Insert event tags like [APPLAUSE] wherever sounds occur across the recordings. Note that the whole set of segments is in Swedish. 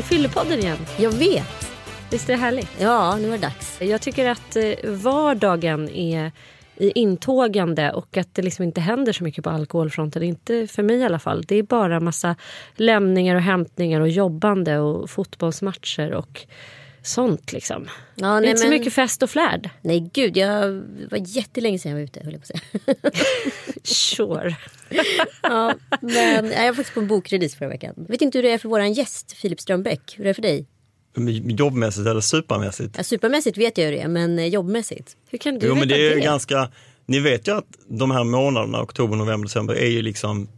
Det är Fyllepodden igen. Jag vet. Visst är det härligt? Ja, nu är det dags. Jag tycker att eh, vardagen är i intågande och att det liksom inte händer så mycket på alkoholfronten. Inte för mig i alla fall. Det är bara massa lämningar och hämtningar och jobbande och fotbollsmatcher och sånt liksom. Ja, Det nej, är inte så men- mycket fest och flärd. Nej, gud. Jag var jättelänge sedan jag var ute, höll jag på att säga. [LAUGHS] Sure. [LAUGHS] ja, men jag var faktiskt på en bokrelease förra veckan. Vet inte hur det är för vår gäst, Filip Strömbäck. Hur är det för dig? Jobbmässigt eller supermässigt? Ja, supermässigt vet jag hur det är, men eh, jobbmässigt. Hur kan du Jo veta men det är ju det? ganska, ni vet ju att de här månaderna, oktober, november, december är ju liksom,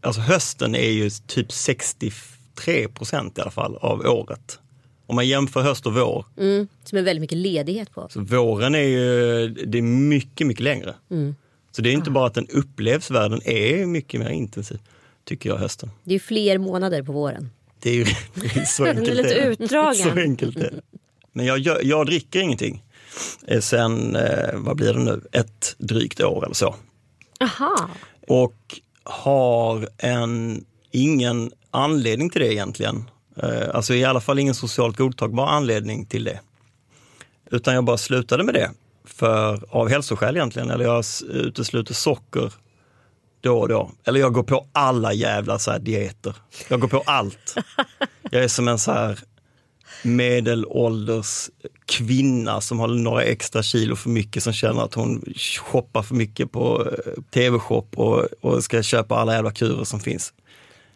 alltså hösten är ju typ 63 procent i alla fall av året. Om man jämför höst och vår, Mm, som är väldigt mycket ledighet på. så våren är ju, det är mycket, mycket längre. Mm. Så det är inte bara att den upplevs, världen är mycket mer intensiv, tycker jag, hösten. Det är fler månader på våren. Det är ju [LAUGHS] det är så Den enkelt. är lite det är. utdragen. Så enkelt det. Men jag, jag, jag dricker ingenting eh, sen, eh, vad blir det nu, ett drygt år eller så. Aha. Och har en, ingen anledning till det egentligen. Eh, Alltså i alla fall ingen socialt godtagbar anledning till det. Utan jag bara slutade med det för, av hälsoskäl egentligen. Eller jag utesluter socker då och då. Eller jag går på alla jävla så här dieter. Jag går på allt. [LAUGHS] Jag är som en så här medelålders kvinna som har några extra kilo för mycket som känner att hon shoppar för mycket på eh, tv-shop och, och ska köpa alla jävla kurer som finns.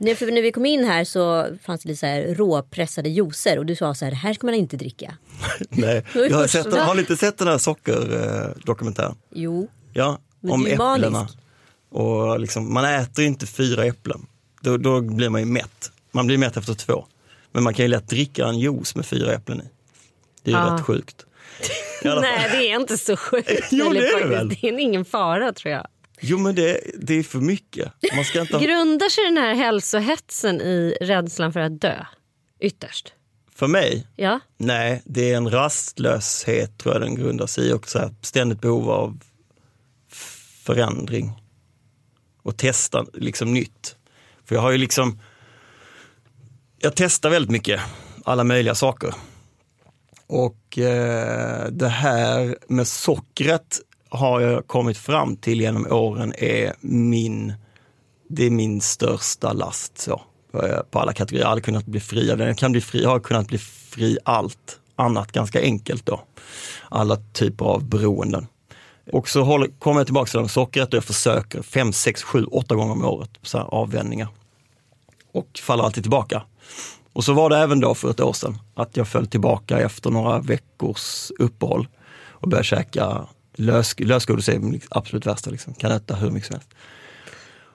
Nej, för när vi kom in här så fanns det lite så här råpressade juicer och du sa så här, det här ska man inte dricka. [LAUGHS] Nej, jag har, sett, har ni inte sett den här sockerdokumentären? Jo, Ja, Men om äpplena. Och liksom, man äter inte fyra äpplen. Då, då blir man ju mätt. Man blir mätt efter två. Men man kan ju lätt dricka en juice med fyra äpplen i. Det är ju Ja. rätt sjukt. [LAUGHS] Nej, det är inte så sjukt. [LAUGHS] Jo, det är det väl. Det är ingen fara tror jag. Jo men det, det är för mycket. Man ska inte ha, Grundar sig den här hälsohetsen i rädslan för att dö? Ytterst? för mig, Ja. nej, det är en rastlöshet tror jag den grundar sig i och så här, ständigt behov av förändring. Och testa liksom nytt. För jag har ju liksom, jag testar väldigt mycket, alla möjliga saker. Och eh, det här med sockret har jag kommit fram till genom åren är min, det är min största last så, på alla kategorier. Jag har aldrig kunnat bli fri av den. Jag kan bli fri, jag har kunnat bli fri allt annat ganska enkelt då. Alla typer av beroenden. Och så håller, kommer jag tillbaka till sockret och jag försöker fem, sex, sju, åtta gånger om året på så här avvändningar. Och faller alltid tillbaka. Och så var det även då för ett år sedan, att jag föll tillbaka efter några veckors uppehåll och började käka lös, lösgodis, är det absolut värsta, liksom. kan äta hur mycket som helst.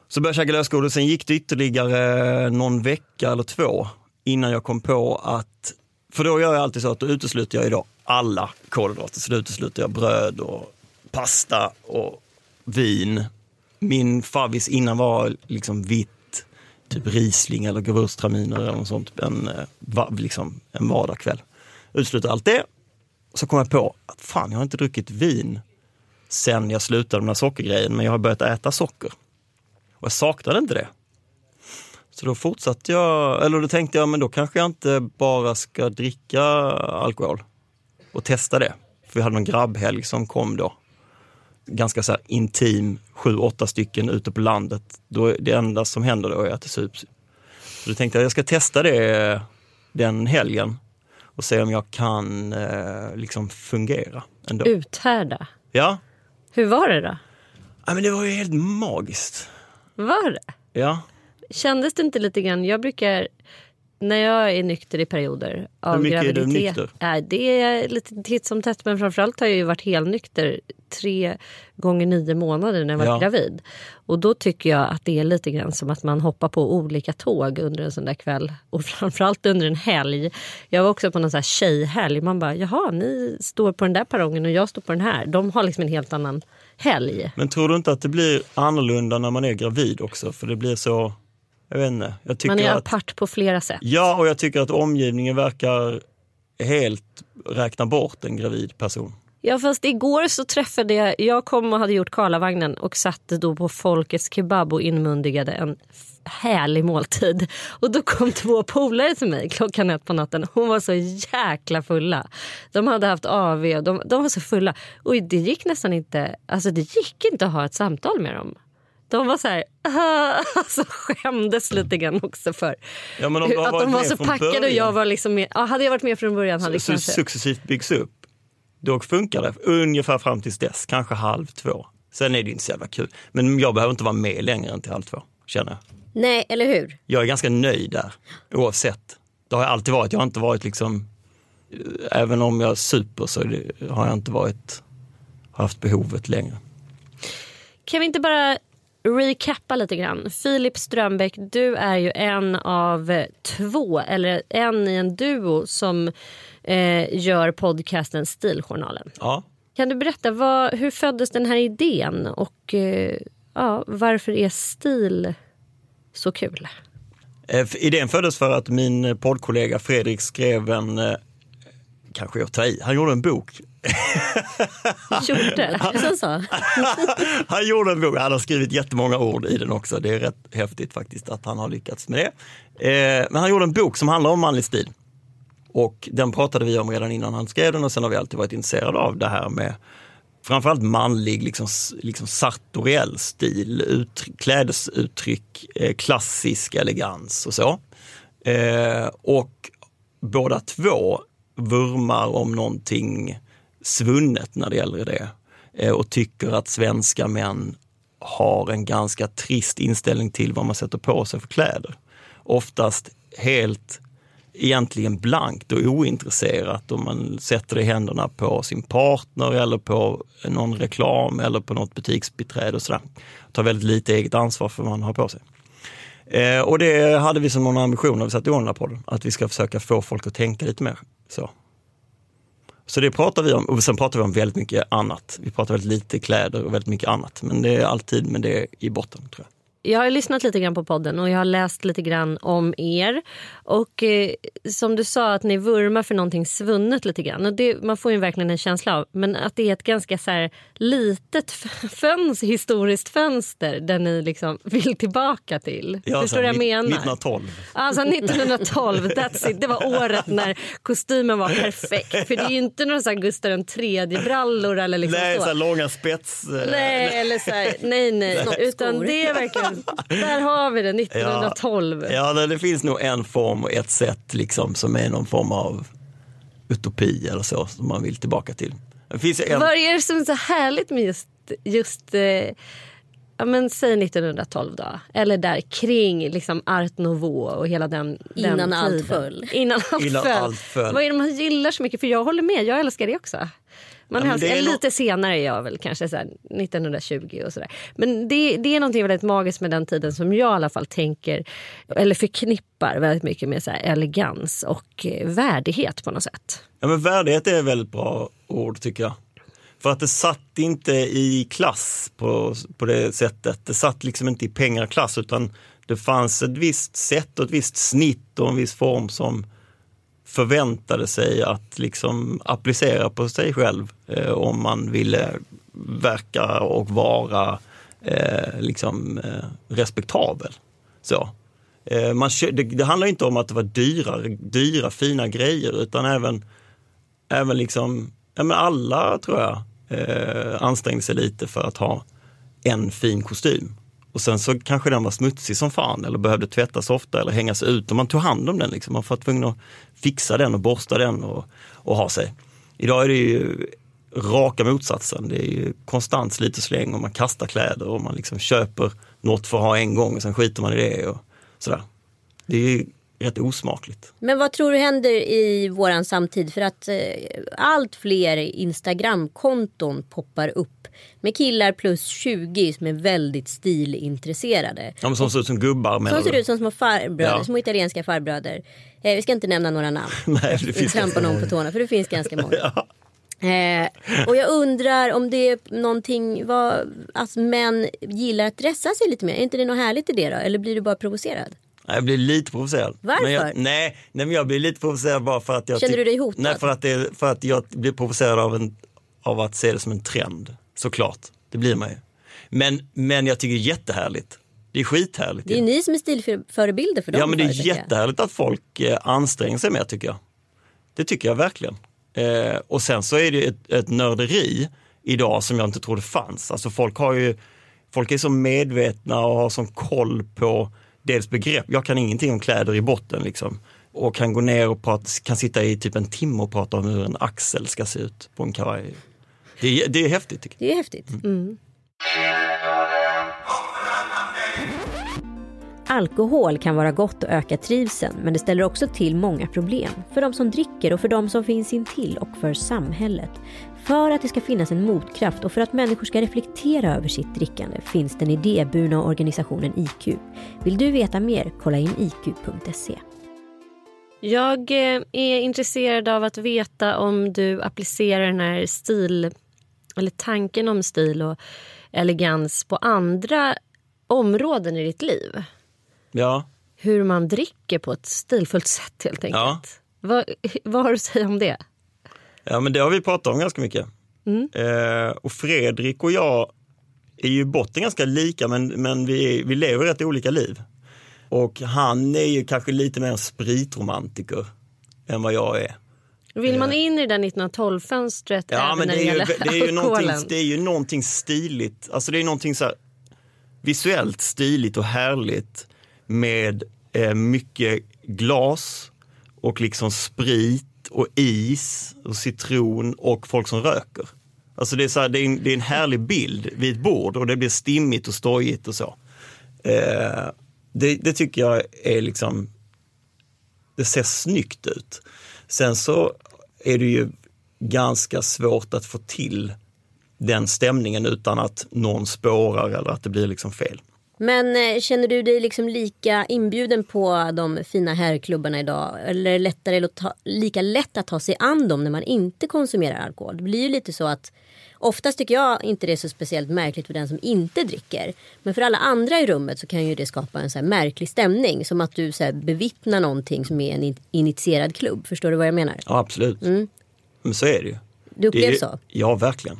Så började jag käka lösgodis, sen gick det ytterligare någon vecka eller två innan jag kom på att, för då gör jag alltid så att då utesluter jag idag alla kolhydrater, så då utesluter jag bröd och pasta och vin. Min favvis innan var liksom vitt, typ Riesling eller Gewürztraminer eller något sånt, en, eh, liksom en vardagskväll. Utesluter allt det. Så kom jag på att fan, jag har inte druckit vin sen jag slutade med den här sockergrejen, men jag har börjat äta socker. Och jag saknade inte det. Så då fortsatte jag, eller då tänkte jag, men då kanske jag inte bara ska dricka alkohol och testa det. För vi hade någon grabbhelg som kom då. Ganska så intim, sju, åtta stycken ute på landet. Då det enda som händer då är att det sups. Så då tänkte jag, jag ska testa det den helgen och se om jag kan eh, liksom fungera ändå. Uthärda. Ja, Hur var det då? ja men det var ju helt magiskt. Var det? Ja, Kändes det inte lite grann? Jag brukar, när jag är nykter i perioder av Hur mycket är du graviditet. nykter? Nej, det är lite titt som tätt men framförallt har jag ju varit helnykter tre gånger nio månader när jag var Ja. gravid. Och då tycker jag att det är lite grann som att man hoppar på olika tåg under en sån där kväll. Och [LAUGHS] framförallt under en helg. Jag var också på någon sån här tjejhelg. Man bara, jaha ni står på den där perrongen och jag står på den här. De har liksom en helt annan helg. men tror du inte att det blir annorlunda när man är gravid också? För det blir så, jag vet inte. Jag tycker Man är att, apart på flera sätt. Ja, och jag tycker att omgivningen verkar helt räkna bort en gravid person. Ja fast igår så träffade jag, jag kom och hade gjort Karlavagnen och satt då på Folkets Kebab och inmundigade en härlig måltid. Och då kom två polare till mig klockan ett på natten. Hon var så jäkla fulla. De hade haft AV och de, de var så fulla. Och det gick nästan inte, alltså det gick inte att ha ett samtal med dem. De var så här, [LAUGHS] alltså skämdes lite grann också för Ja, men om har att de var så packade och jag var liksom med. Ja, hade jag varit med från början hade så kanske... successivt byggs upp. Då funkar det ungefär fram tills dess, kanske halv två. Sen är det inte så jävla kul. Men jag behöver inte vara med längre än till halv två, känner jag. Nej, eller hur? Jag är ganska nöjd där, oavsett. Det har jag alltid varit. Jag har inte varit liksom, även om jag super så har jag inte varit, haft behovet längre. Kan vi inte bara recappa lite grann? Filip Strömbäck, du är ju en av två, eller en i en duo som eh, gör podcasten Stiljournalen. Ja, Kan du berätta, vad, hur föddes den här idén och eh, ja, varför är stil så kul? Eh, Idén föddes för att min poddkollega Fredrik skrev en, eh, kanske jag tar i, han gjorde en bok. [LAUGHS] Gjorde? Alltså så. [LAUGHS] Han gjorde en bok, han har skrivit jättemånga ord i den också. Det är rätt häftigt faktiskt att han har lyckats med det. Eh, Men han gjorde en bok som handlar om manlig stil. Och den pratade vi om redan innan han skrev den och sen har vi alltid varit intresserade av det här med framförallt manlig, liksom, liksom sartoriell stil, ut, klädesuttryck, eh, klassisk elegans och så. Eh, och båda två vurmar om någonting svunnet när det gäller det eh, och tycker att svenska män har en ganska trist inställning till vad man sätter på sig för kläder. Oftast helt egentligen blankt och ointresserat om man sätter det i händerna på sin partner eller på någon reklam eller på något butiksbiträde och sådär. Tar väldigt lite eget ansvar för vad man har på sig. Eh, och det hade vi som någon ambition när vi satte igång den här podden, att vi ska försöka få folk att tänka lite mer så. Så det pratar vi om och sen pratar vi om väldigt mycket annat. Vi pratar väldigt lite kläder och väldigt mycket annat. Men det är alltid med det i botten tror jag. Jag har lyssnat lite grann på podden och jag har läst lite grann om er. Och eh, som du sa att ni vurmar för någonting svunnet lite grann. Och det, man får ju verkligen en känsla av. Men att det är ett ganska så här, litet [LAUGHS] fönster, historiskt fönster där ni liksom vill tillbaka till. Ja, Förstår du vad jag menar? 1912. Alltså 1912, that's it. det var året när kostymen var perfekt. För det är ju inte några så här Gustav III-brallor eller liksom Nej, så. så långa spets... eh, Nej, eller så här, nej, nej. [LAUGHS] Utan det är verkligen, där har vi det, 1912. Ja, det, det finns nog en form och ett sätt liksom som är någon form av utopi eller så som man vill tillbaka till. Det finns en, Vad är det som är så härligt med just, just eh, ja, men säg 1912 då? Eller där kring liksom Art Nouveau och hela den, den Innan allt föll. Innan allt Innan föll. allt föll. Vad är det man gillar så mycket? För jag håller med, jag älskar det också. Man Ja, är nå- lite senare är jag väl kanske så här 1920 och sådär. Men det, det är någonting väldigt magiskt med den tiden som jag i alla fall tänker eller förknippar väldigt mycket med så elegans och eh, värdighet på något sätt. ja, men värdighet är ett väldigt bra ord tycker jag. För att det satt inte i klass på, på det sättet. Det satt liksom inte i pengaklass utan det fanns ett visst sätt och ett visst snitt och en viss form som förväntade sig att liksom applicera på sig själv eh, om man ville verka och vara eh, liksom eh, respektabel. Så. Eh, man, det, det handlar inte om att det var dyra, dyra fina grejer utan även, även liksom, ja, men alla tror jag eh, ansträngde sig lite för att ha en fin kostym. Och sen så kanske den var smutsig som fan eller behövde tvättas ofta eller hängas ut och man tog hand om den. Liksom. Man var tvungen att fixa den och borsta den och, och ha sig. Idag är det ju raka motsatsen. Det är ju konstant slit och släng och man kastar kläder och man liksom köper något för att ha en gång och sen skiter man i det. Och sådär. Det är ju rätt osmakligt. Men vad tror du händer i våran samtid? För att eh, allt fler Instagramkonton poppar upp med killar plus 20 som är väldigt stilintresserade. Ja, men som ser ut som gubbar menar Som ser ut som små farbröder, Ja. små italienska farbröder. Eh, vi ska inte nämna några namn. [LAUGHS] Nej, det finns trampar någon på tårna för det finns ganska många. [LAUGHS] Eh, och jag undrar om det är någonting vad, att män gillar att dressa sig lite mer. Är inte det något härligt i det då? Eller blir du bara provocerad? Jag blir lite provocerad. Varför? Men jag, nej, nej, men jag blir lite provocerad bara för att jag... Känner du dig hotad? Nej, för att, det, för att jag blir provocerad av en, av att se det som en trend, såklart. Det blir man ju. Men, men jag tycker det är jättehärligt. Det är skithärligt. Det är ju. ni som är stilförebilder för dem. Ja men det är jättehärligt att folk eh, anstränger sig mer tycker jag. Det tycker jag verkligen. Eh, och sen så är det ett, ett nörderi idag som jag inte trodde fanns. Alltså folk har ju, folk är så medvetna och har sån koll på dels begrepp. Jag kan ingenting om kläder i botten liksom. Och kan gå ner och prata, kan sitta i typ en timme och prata om hur en axel ska se ut på en kavaj. Det är, det är häftigt. Det är häftigt. Mm. Alkohol kan vara gott och öka trivseln men det ställer också till många problem. För de som dricker och för de som finns intill och för samhället. För att det ska finnas en motkraft och för att människor ska reflektera över sitt drickande finns den idéburna organisationen IQ. Vill du veta mer? Kolla in iq.se. Jag eh, är intresserad av att veta om du applicerar den här stil eller tanken om stil och elegans på andra områden i ditt liv. Ja, Hur man dricker på ett stilfullt sätt helt enkelt. Ja. Vad, vad har du att säga om det? Ja men det har vi pratat om ganska mycket. Eh, och Fredrik och jag är ju i botten ganska lika men, men vi, vi lever rätt olika liv. Och han är ju kanske lite mer en spritromantiker än vad jag är. Vill man in i det där 1912-fönstret Ja även men när det är, ju, gäller det, är ju någonting, det är ju någonting stiligt, alltså det är någonting så här visuellt stiligt och härligt med eh, mycket glas och liksom sprit och is och citron och folk som röker. Alltså det är, så här, det, är en, det är en härlig bild vid ett bord och det blir stimmigt och stojigt och så. Eh, det, det tycker jag är liksom, det ser snyggt ut. Sen så är det ju ganska svårt att få till den stämningen utan att någon spårar eller att det blir liksom fel. Men eh, känner du dig liksom lika inbjuden på de fina herrklubbarna idag? Eller är det lättare att ta, lika lätt att ta sig an dem när man inte konsumerar alkohol? Det blir ju lite så att oftast tycker jag inte det är så speciellt märkligt för den som inte dricker. Men för alla andra i rummet så kan ju det skapa en så här märklig stämning. Som att du så bevittnar någonting som är en in- initierad klubb. Förstår du vad jag menar? Ja, absolut. Men så är det ju. Du upplever så? Ja, verkligen.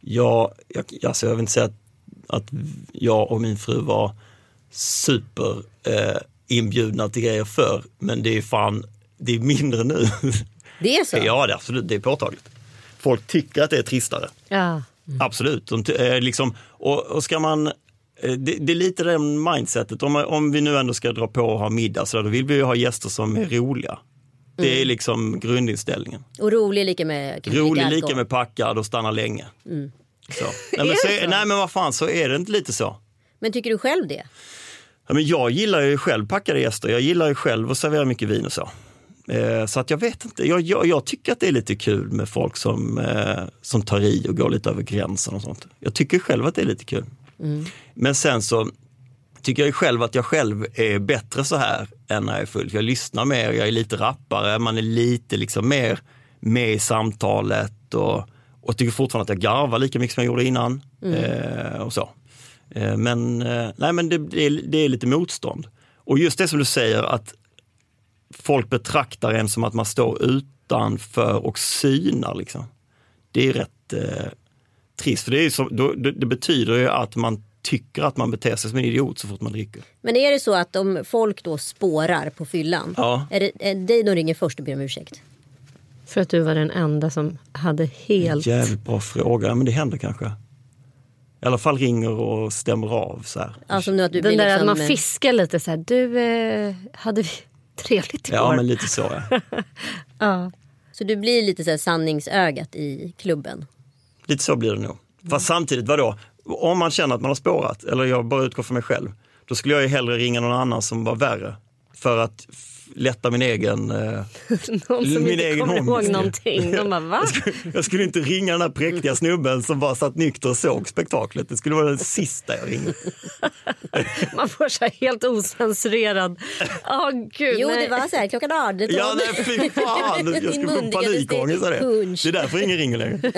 Jag, jag, alltså jag vill inte säga att, att jag och min fru var super eh, inbjudna till grejer förr, men det är fan, det är mindre nu. Det är så? ja, det är absolut, det är påtagligt. Folk tycker att det är tristare. Ja. Absolut. De, eh, liksom, och, och ska man, eh, det, det är lite det mindsetet. Om, om vi nu ändå ska dra på och ha middag, så där, då vill vi ju ha gäster som är roliga. Det är liksom grundinställningen. Och rolig lika med Rolig lika med packad och stanna länge. Så. [LAUGHS] Nej, men så, så? nej men vad fan, så är det inte lite så. Men tycker du själv det? Ja, men jag gillar ju själv packade gäster, jag gillar ju själv att servera mycket vin och så. Eh, så att jag vet inte, jag, jag, jag tycker att det är lite kul med folk som, eh, som tar i och går lite över gränsen och sånt. Jag tycker själv att det är lite kul. Men sen så tycker jag ju själv att jag själv är bättre så här än när jag är full. Jag lyssnar mer, jag är lite rappare, man är lite liksom mer med i samtalet och, och tycker fortfarande att jag garvar lika mycket som jag gjorde innan. Eh, och så. Eh, men eh, nej, men det, det, är, det är lite motstånd. Och just det som du säger att folk betraktar en som att man står utanför och synar. Liksom. Det är rätt eh, trist, för det, så, då, det, det betyder ju att man tycker att man beter sig som en idiot så fort man dricker. Men är det så att om folk då spårar på fyllan. Ja. Är det är det dig de ringer först och ber om ursäkt? För att du var den enda som hade helt... Jävligt bra fråga, men det händer kanske. I alla fall ringer och stämmer av så här. Alltså nu att du Den blir där liksom, att man fiskar lite så här. Du, eh, hade vi [LAUGHS] trevligt igår? Ja, men lite så ja. [LAUGHS] Ja. Så du blir lite så här sanningsögat i klubben. Lite så blir det nog. Fast samtidigt, vadå? Om man känner att man har spårat, eller jag bara utgår från mig själv, då skulle jag ju hellre ringa någon annan som var värre. För att lätta min egen... Eh, [LAUGHS] Någon som Min inte egen kommer ihåg någonting. De bara, va? [LAUGHS] jag, skulle, jag skulle inte ringa den där präktiga snubben som bara satt nykter och såg spektaklet. Det skulle vara den sista jag ringde. [LAUGHS] Man får så här helt osensurerad... Åh gud, Jo nej. det var så här klockan 18. Ja, nej fy fan! Jag Min skulle få panikångest av det. punch. Det är därför ingen ringer längre.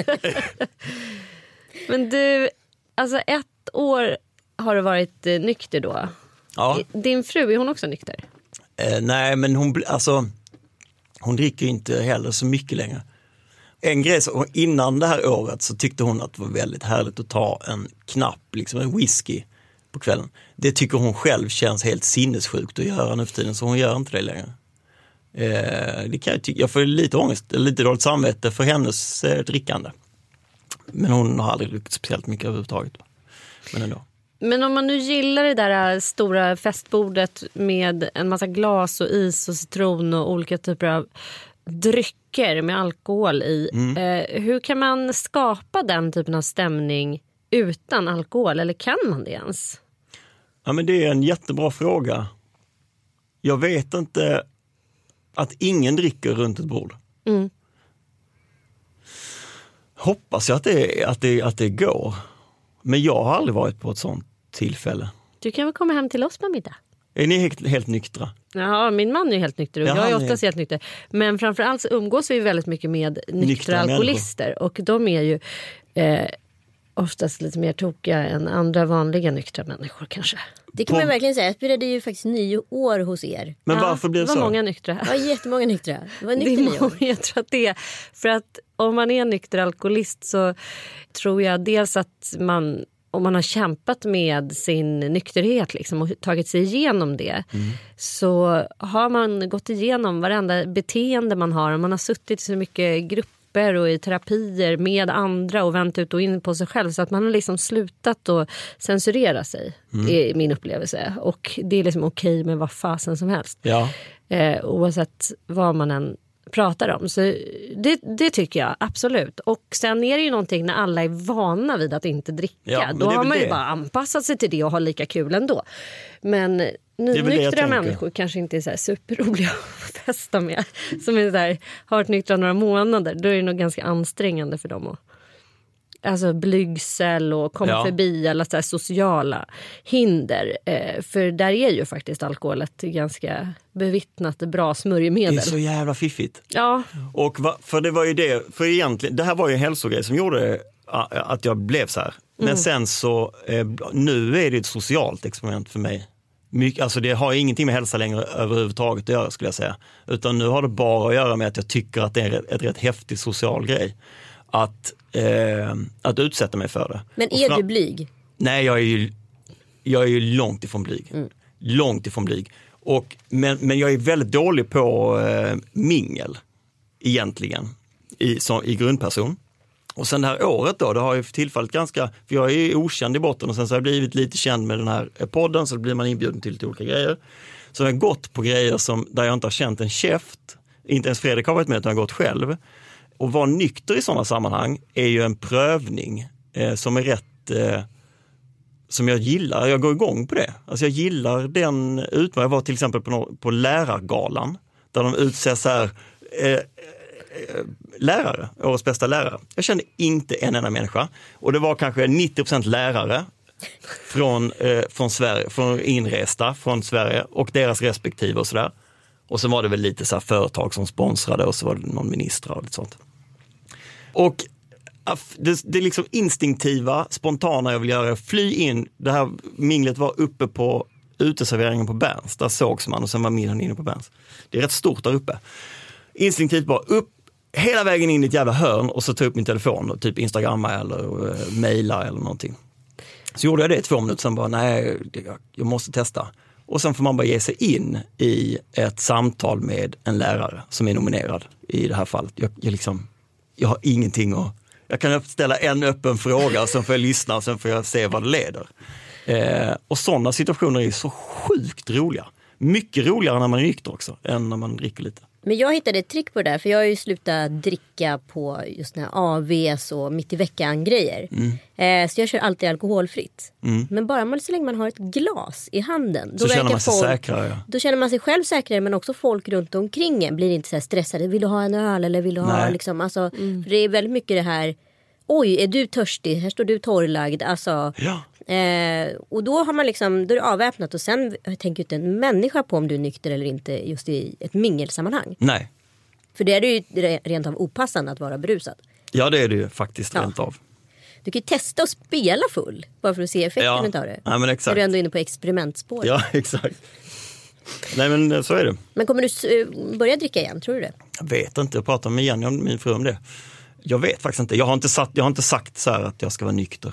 Men du, alltså ett år har du varit eh, nykter då. Ja. Din fru, är hon också nykter? Eh, nej, men hon, alltså, hon dricker inte heller så mycket längre. en grej, så, innan det här året så tyckte hon att det var väldigt härligt att ta en knapp, liksom en whisky på kvällen. Det tycker hon själv känns helt sinnessjukt att göra nu för tiden, så hon gör inte det längre. Eh, det kan jag, tycka, jag får lite ångest, lite dåligt samvete för hennes eh, drickande. Men hon har aldrig druckit speciellt mycket överhuvudtaget. Men ändå. Men om man nu gillar det där stora festbordet med en massa glas och is och citron och olika typer av drycker med alkohol i. Mm. Eh, hur kan man skapa den typen av stämning utan alkohol? Eller kan man det ens? Ja, men det är en jättebra fråga. Jag vet inte att ingen dricker runt ett bord. Mm. Hoppas jag att det, att, det, att det går. Men jag har aldrig varit på ett sånt tillfälle. Du kan väl komma hem till oss på middag? Är ni helt, helt nyktra? Ja, min man är ju helt nykter och Ja, jag är oftast helt nykter. Men framförallt så umgås vi väldigt mycket med nyktra, Nyktra alkoholister. Och de är ju eh, oftast lite mer tokiga än andra vanliga nyktra människor kanske. Det kan På- man verkligen säga. Jag firade ju faktiskt nyår hos er. Men Ja, varför blir det, det var så? många nyktra. Det var jättemånga nyktra. Det var en Det nykter är många, jag tror att det är för att om man är nykter alkoholist så tror jag dels att man om man har kämpat med sin nykterhet liksom, och tagit sig igenom det så har man gått igenom varenda beteende man har. Man har suttit i så mycket grupper och i terapier med andra och vänt ut och in på sig själv. Så att man har liksom slutat att censurera sig, är min upplevelse. Och det är liksom okej med vad fasen som helst Ja. eh, oavsett vad man än pratar om. Så det, det tycker jag absolut. Och sen är det ju någonting när alla är vana vid att inte dricka. Ja, Då har man ju det. bara anpassat sig till det och har lika kul ändå. Men tänker. människor kanske inte är så här superroliga [LAUGHS] att festa med. Som är så här, har varit nyktra några månader. Då är det nog ganska ansträngande för dem att Alltså blygsel och komma Ja. förbi alla så sociala hinder. Eh, för där är ju faktiskt alkohol ett ganska bevittnat bra Det smörjmedel. är så jävla fiffigt. Ja, Och va, för det var ju det, för egentligen, det här var ju en hälsogrej som gjorde att jag blev så här. Men sen så, eh, nu är det ett socialt experiment för mig. Mycket, alltså det har ingenting med hälsa längre överhuvudtaget att göra skulle jag säga. Utan nu har det bara att göra med att jag tycker att det är ett, ett rätt häftig social grej. Att, eh, att utsätta mig för det. Men är du blyg? Nej, jag är ju, jag är ju långt ifrån blyg. Långt ifrån blyg. Och, men, men jag är väldigt dålig på eh, mingel, egentligen, i, som, i grundperson. Och sen det här året då, det har ju tillfallit ganska, för jag är ju okänd i botten och sen så har jag blivit lite känd med den här eh, podden så blir man inbjuden till lite olika grejer. Så jag har gått på grejer som, där jag inte har känt en käft, inte ens Fredrik har varit med utan jag har gått själv. Och vara nykter i sådana sammanhang är ju en prövning eh, som är rätt eh, som jag gillar, jag går igång på det. Alltså jag gillar den utmaningen. Jag var till exempel på, på lärargalan där de utser så här, eh, eh, lärare, årets bästa lärare. Jag kände inte en enda människa och det var kanske 90% lärare från, eh, från Sverige, från inresta från Sverige och deras respektive och sådär. Och så var det väl lite så här företag som sponsrade och så var det någon minister och lite sånt. Och det, det liksom instinktiva, spontana jag vill göra, är fly in, det här minglet var uppe på uteserveringen på Berns, där sågs man och sen var middagen inne på Berns. Det är rätt stort där uppe. Instinktivt bara upp hela vägen in i ett jävla hörn och så ta upp min telefon och typ instagramma eller eh, uh, mejla eller någonting. Så gjorde jag det i två minuter, sen bara nej, jag, jag måste testa. Och sen får man bara ge sig in i ett samtal med en lärare som är nominerad i det här fallet. Jag, jag, liksom, jag har ingenting att... Jag kan ställa en öppen fråga och sen får jag lyssna och sen får jag se vad det leder. Eh, och sådana situationer är så sjukt roliga. Mycket roligare när man är nykter också, än när man dricker lite. Men jag hittade ett trick på det där. För jag har ju slutat dricka på just den här AVs och mitt i veckan grejer. Mm. Eh, så jag kör alltid alkoholfritt. Men bara man, så länge man har ett glas i handen. Då Så känner man sig folk, säkrare. Ja. Då känner man sig själv säkrare men också folk runt omkring en blir inte så här stressade. Vill du ha en öl eller vill du ha Nej. liksom. Alltså, för det är väldigt mycket det här. Oj, är du törstig? Här står du torrlagd. Alltså, Ja. Eh, och då har man liksom, då är det avväpnat och sen tänker inte en människa på om du är nykter eller inte just i ett mingelsammanhang. Nej, För det är det ju re- rent av opassande att vara berusad. ja det är det ju faktiskt Ja. rent av. Du kan ju testa att spela full bara för att se effekten Ja. utav det. Ja, men exakt. När du ändå är inne på experimentspåret. Ja, [LAUGHS] exakt. Nej men eh, så är det. Men kommer du eh, börja dricka igen, tror du det? Jag vet inte, jag pratade med Jenny, min fru, om det. Jag vet faktiskt inte. Jag har inte, satt, jag har inte sagt så att jag ska vara nykter.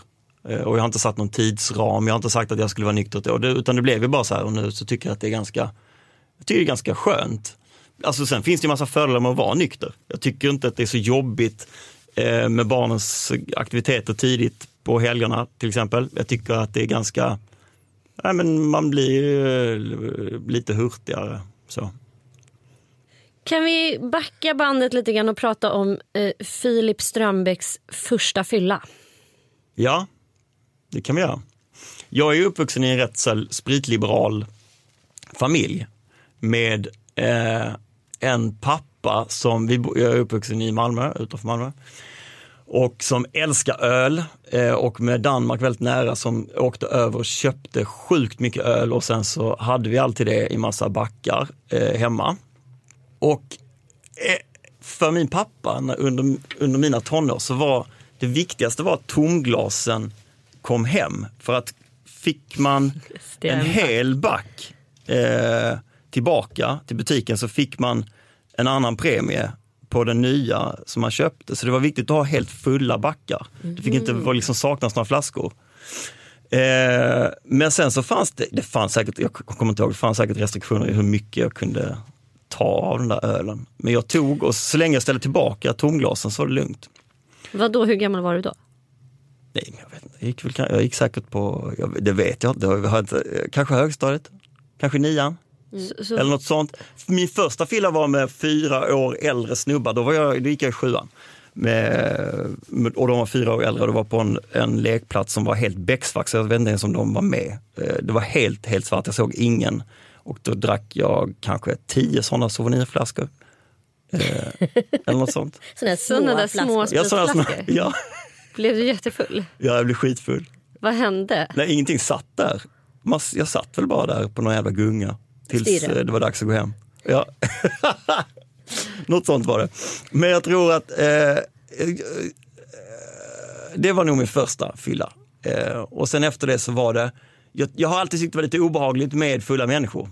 Eh, och jag har inte satt någon tidsram, jag har inte sagt att jag skulle vara nykter. Utan det blev ju bara så här och nu så tycker jag att det är ganska, jag tycker det är ganska skönt. Alltså sen finns det ju massa fördelar med att vara nykter. Jag tycker inte att det är så jobbigt eh, med barnens aktiviteter tidigt på helgerna till exempel. Jag tycker att det är ganska, nej men man blir ju eh, lite hurtigare. Så. Kan vi backa bandet lite grann och prata om eh, Filip Strömbäcks första fylla? Ja, det kan vi göra. Jag är uppvuxen i en rätt spritliberal familj med eh, en pappa som, vi, jag är uppvuxen i Malmö, utanför Malmö, och som älskar öl eh, och med Danmark väldigt nära som åkte över och köpte sjukt mycket öl och sen så hade vi alltid det i massa backar eh, hemma. Och eh, för min pappa under, under mina tonår så var det viktigaste var att tomglasen kom hem. För att fick man en hel back eh, tillbaka till butiken så fick man en annan premie på den nya som man köpte. Så det var viktigt att ha helt fulla backar. Det fick inte mm. liksom saknas några flaskor. Eh, men sen så fanns det, det fanns säkert, jag kommer inte ihåg, det fanns säkert restriktioner i hur mycket jag kunde ta av den där ölen. Men jag tog och så länge jag ställde tillbaka tomglasen så var det lugnt. Vad då? hur gammal var du då? Nej, jag, vet inte. Jag, gick, väl, jag gick säkert på, jag, det vet jag inte, kanske högstadiet, kanske nian. Mm. Eller något sånt. Min första fylla var med fyra år äldre snubbar, då, var jag, då gick jag i sjuan. Med, och de var fyra år äldre och det var på en, en lekplats som var helt becksvart, så jag vet inte ens om de var med. Eh, det var helt, helt svart, jag såg ingen. Och då drack jag kanske tio sådana souvenirflaskor. Eh, eller något sånt. [LAUGHS] Sådana små, små ja, såna små, [LAUGHS] ja. Blev du jättefull? Ja, jag blev skitfull. Vad hände? Nej, ingenting satt där. Jag satt väl bara där på någon jävla gunga tills Styra. Eh, det var dags att gå hem. Ja. [LAUGHS] Något sånt var det. Men jag tror att eh, eh, det var nog min första fylla. Eh, och sen efter det så var det, jag, jag har alltid tyckt det var lite obehagligt med fulla människor.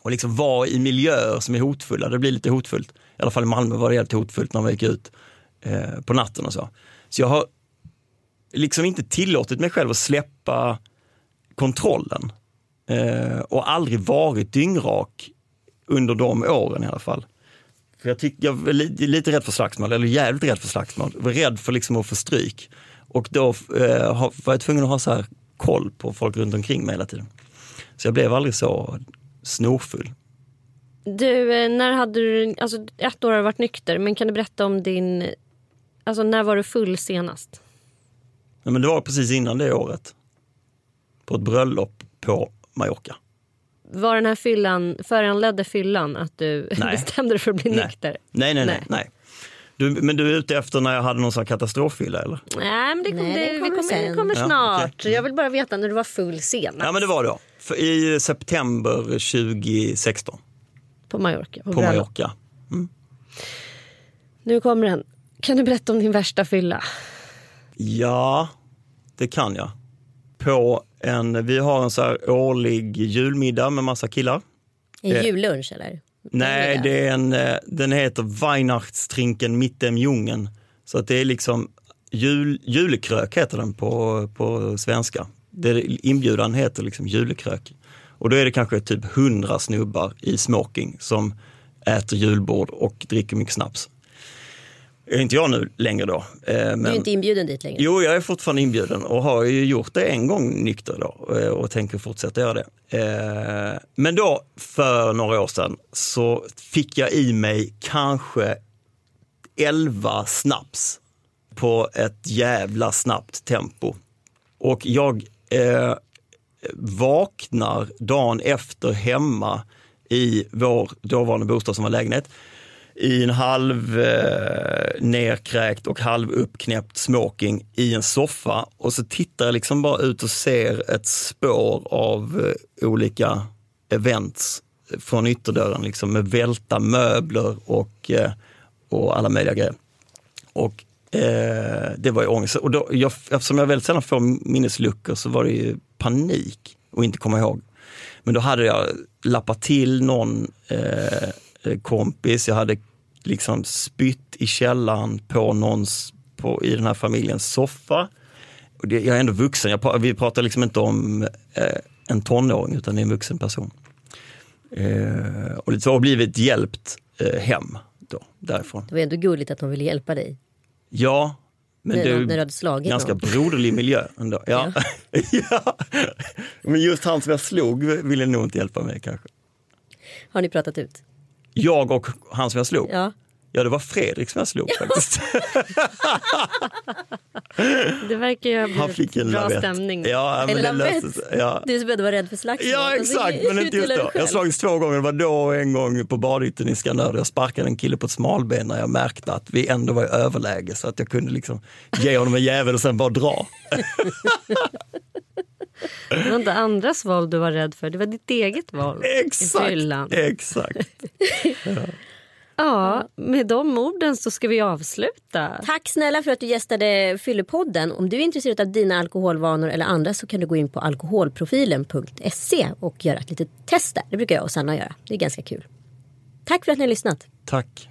Och liksom vara i miljöer som är hotfulla, det blir lite hotfullt. I alla fall i Malmö var det helt hotfullt när man gick ut eh, på natten och så. Så jag har liksom inte tillåtit mig själv att släppa kontrollen. Eh, och aldrig varit dyngrak under de åren i alla fall. För jag, tyck, jag var lite, lite rädd för slagsmål, eller jävligt rädd för slagsmål. Jag var rädd för liksom att få stryk. Och då eh, var jag tvungen att ha så här koll på folk runt omkring mig hela tiden. Så jag blev aldrig så snorfull. Du, eh, när hade du, alltså ett år har du varit nykter, men kan du berätta om din, alltså när var du full senast? Ja, men det var precis innan det året. På ett bröllop på Mallorca. Var den här fyllan, föranledde fyllan att du nej. [LAUGHS] bestämde dig för att bli nej. nykter? Nej, nej, nej. nej. Du, men du är ute efter när jag hade någon sån katastroffylla eller? Nej, men det, kom, Nej, det, kommer, kommer, kommer snart. Ja, okay. Jag vill bara veta när du var full senast. Ja, men det var då. För I september 2016. På Mallorca? På, på Mallorca. Mm. Nu kommer den. Kan du berätta om din värsta fylla? Ja, det kan jag. På en, vi har en så här årlig julmiddag med massa killar. En eh, jullunch eller? Nej, det är en, eh, den heter Weihnachtstrinken Mittem Jungen. Så att det är liksom jul, julekrök heter den på, på svenska. Det, inbjudan heter liksom julekrök. Och då är det kanske typ hundra snubbar i smoking som äter julbord och dricker mycket snaps är inte jag nu längre då. Men, du är inte inbjuden dit längre? Jo, jag är fortfarande inbjuden och har ju gjort det en gång nykter då eh, och tänker fortsätta göra det. Eh, men då för några år sedan så fick jag i mig kanske 11 snaps på ett jävla snabbt tempo. Och jag eh, vaknar dagen efter hemma i vår dåvarande bostad som var lägenhet i en halv eh, nerkräkt och halv uppknäppt smoking i en soffa och så tittar jag liksom bara ut och ser ett spår av eh, olika events från ytterdörren liksom med välta möbler och, eh, och alla möjliga grejer. Och eh, det var ju ångest. Och då, jag, eftersom jag väldigt sällan får minnesluckor så var det ju panik att inte komma ihåg. Men då hade jag lappat till någon eh, kompis, jag hade liksom spytt i källaren på någons, på, i den här familjens soffa. Och det, jag är ändå vuxen, jag, vi pratar liksom inte om eh, en tonåring utan det är en vuxen person. Eh, och så har blivit hjälpt eh, hem då, därifrån. Det var ändå gulligt att de ville hjälpa dig. Ja, men När det är när du hade slagit ganska någon. broderlig miljö ändå. [LAUGHS] Ja. [LAUGHS] Ja. Men just han som jag slog ville nog inte hjälpa mig kanske. Har ni pratat ut? Jag och han som jag slog? Ja. Ja, det var Fredrik som jag slog faktiskt. [LAUGHS] Det verkar ju ha Han fick blivit en bra lavett. stämning. Ja, men En det lavett. löste sig. Ja. Du som ändå var rädd för slagsmål. Ja Och så exakt, men inte just då. Jag själv. slogs två gånger, det var då och en gång på badytten i Skanör. Jag sparkade en kille på ett smalben när jag märkte att vi ändå var i överläge så att jag kunde liksom ge honom en jävel och sen bara dra. [LAUGHS] Det var inte andras val du var rädd för, det var ditt eget val. i Exakt, fyllan. exakt. [LAUGHS] Ja, med de orden så ska vi avsluta. Tack snälla för att du gästade Fyllepodden. Om du är intresserad av dina alkoholvanor eller andra så kan du gå in på alkoholprofilen.se och göra ett litet test där. Det brukar jag och Sanna göra. Det är ganska kul. Tack för att ni har lyssnat. Tack.